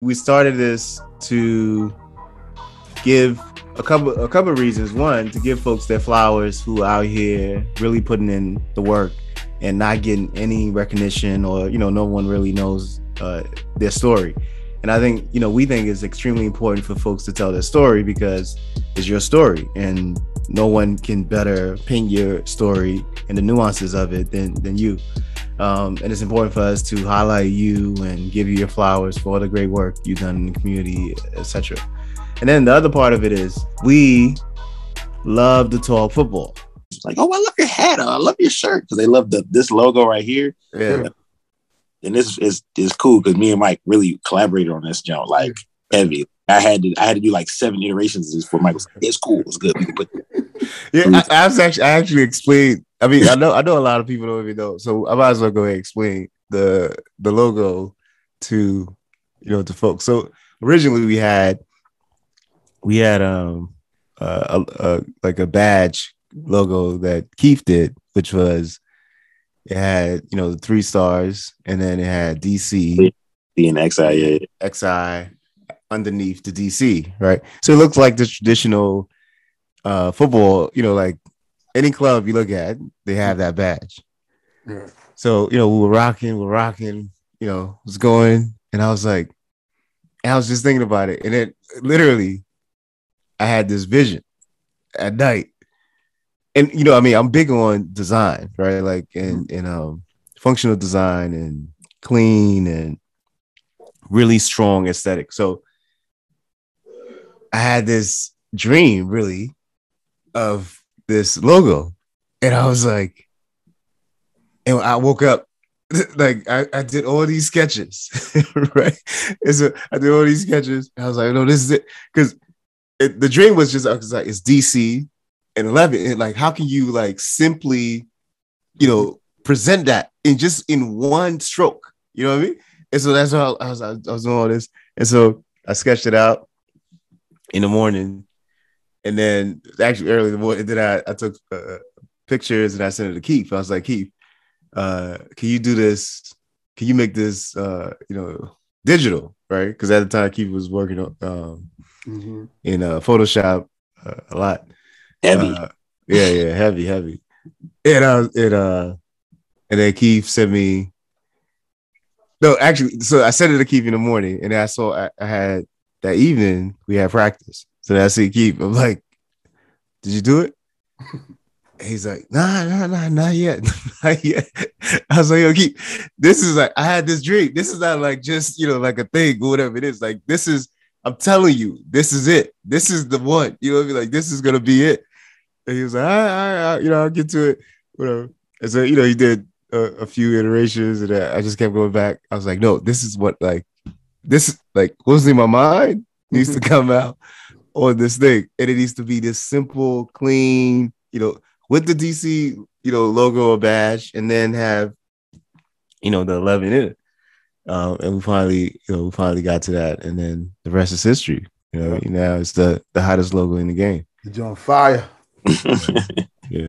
we started this to give a couple a couple of reasons. One, to give folks their flowers who out here really putting in the work and not getting any recognition or you know no one really knows uh, their story. And I think you know we think it's extremely important for folks to tell their story because it's your story, and no one can better paint your story and the nuances of it than than you. Um, and it's important for us to highlight you and give you your flowers for all the great work you've done in the community, etc. And then the other part of it is we love to talk football. Like, oh, I love your hat. I love your shirt because they love the this logo right here. Yeah. And this is is cool because me and Mike really collaborated on this joint like heavy. I had to I had to do like seven iterations of this for Michael. It's cool. It's good. We can put. Yeah, I, I was actually I actually explained. I mean, I know I know a lot of people don't even know, so I might as well go ahead and explain the the logo to you know to folks. So originally we had we had um uh, a, a like a badge logo that Keith did, which was it had you know the three stars, and then it had DC and XI. XI underneath the DC, right? So it looks like the traditional uh football, you know, like any club you look at, they have that badge. Yeah. So, you know, we were rocking, we we're rocking, you know, was going, and I was like, and I was just thinking about it. And it literally, I had this vision at night. And you know, I mean, I'm big on design, right? Like and and um functional design and clean and really strong aesthetic. So I had this dream really of this logo. And I was like, and I woke up like I, I did all these sketches, right? And so I did all these sketches. I was like, no, this is it. Because the dream was just I was like, it's DC and 11. And like, how can you like simply, you know, present that in just in one stroke? You know what I mean? And so that's how I was, I was doing all this. And so I sketched it out in the morning. And then actually early in the morning, then I, I took uh, pictures and I sent it to Keith. I was like, Keith, uh, can you do this? Can you make this, uh, you know, digital, right? Because at the time Keith was working on um, Mm-hmm. in uh, Photoshop uh, a lot. Heavy. Uh, yeah, yeah, heavy, heavy. And uh, it uh, and then Keith sent me. No, actually, so I sent it to Keith in the morning, and then I saw I, I had that evening we had practice. So then I see Keith. I'm like, "Did you do it?" He's like, "Nah, nah, nah, not yet, not yet." I was like, "Yo, Keith, this is like I had this dream. This is not like just you know like a thing or whatever it is. Like this is." I'm telling you, this is it. This is the one. You know what I mean? Like this is gonna be it. And he was like, all right, all right, you know, I'll get to it. Whatever. And so, you know, he did a, a few iterations, and I just kept going back. I was like, no, this is what like this is like what's in my mind needs to come out on this thing, and it needs to be this simple, clean, you know, with the DC, you know, logo or badge, and then have, you know, the 11 in it. Um, and we finally, you know, we finally got to that, and then the rest is history. You know, now it's the the hottest logo in the game. You're on fire.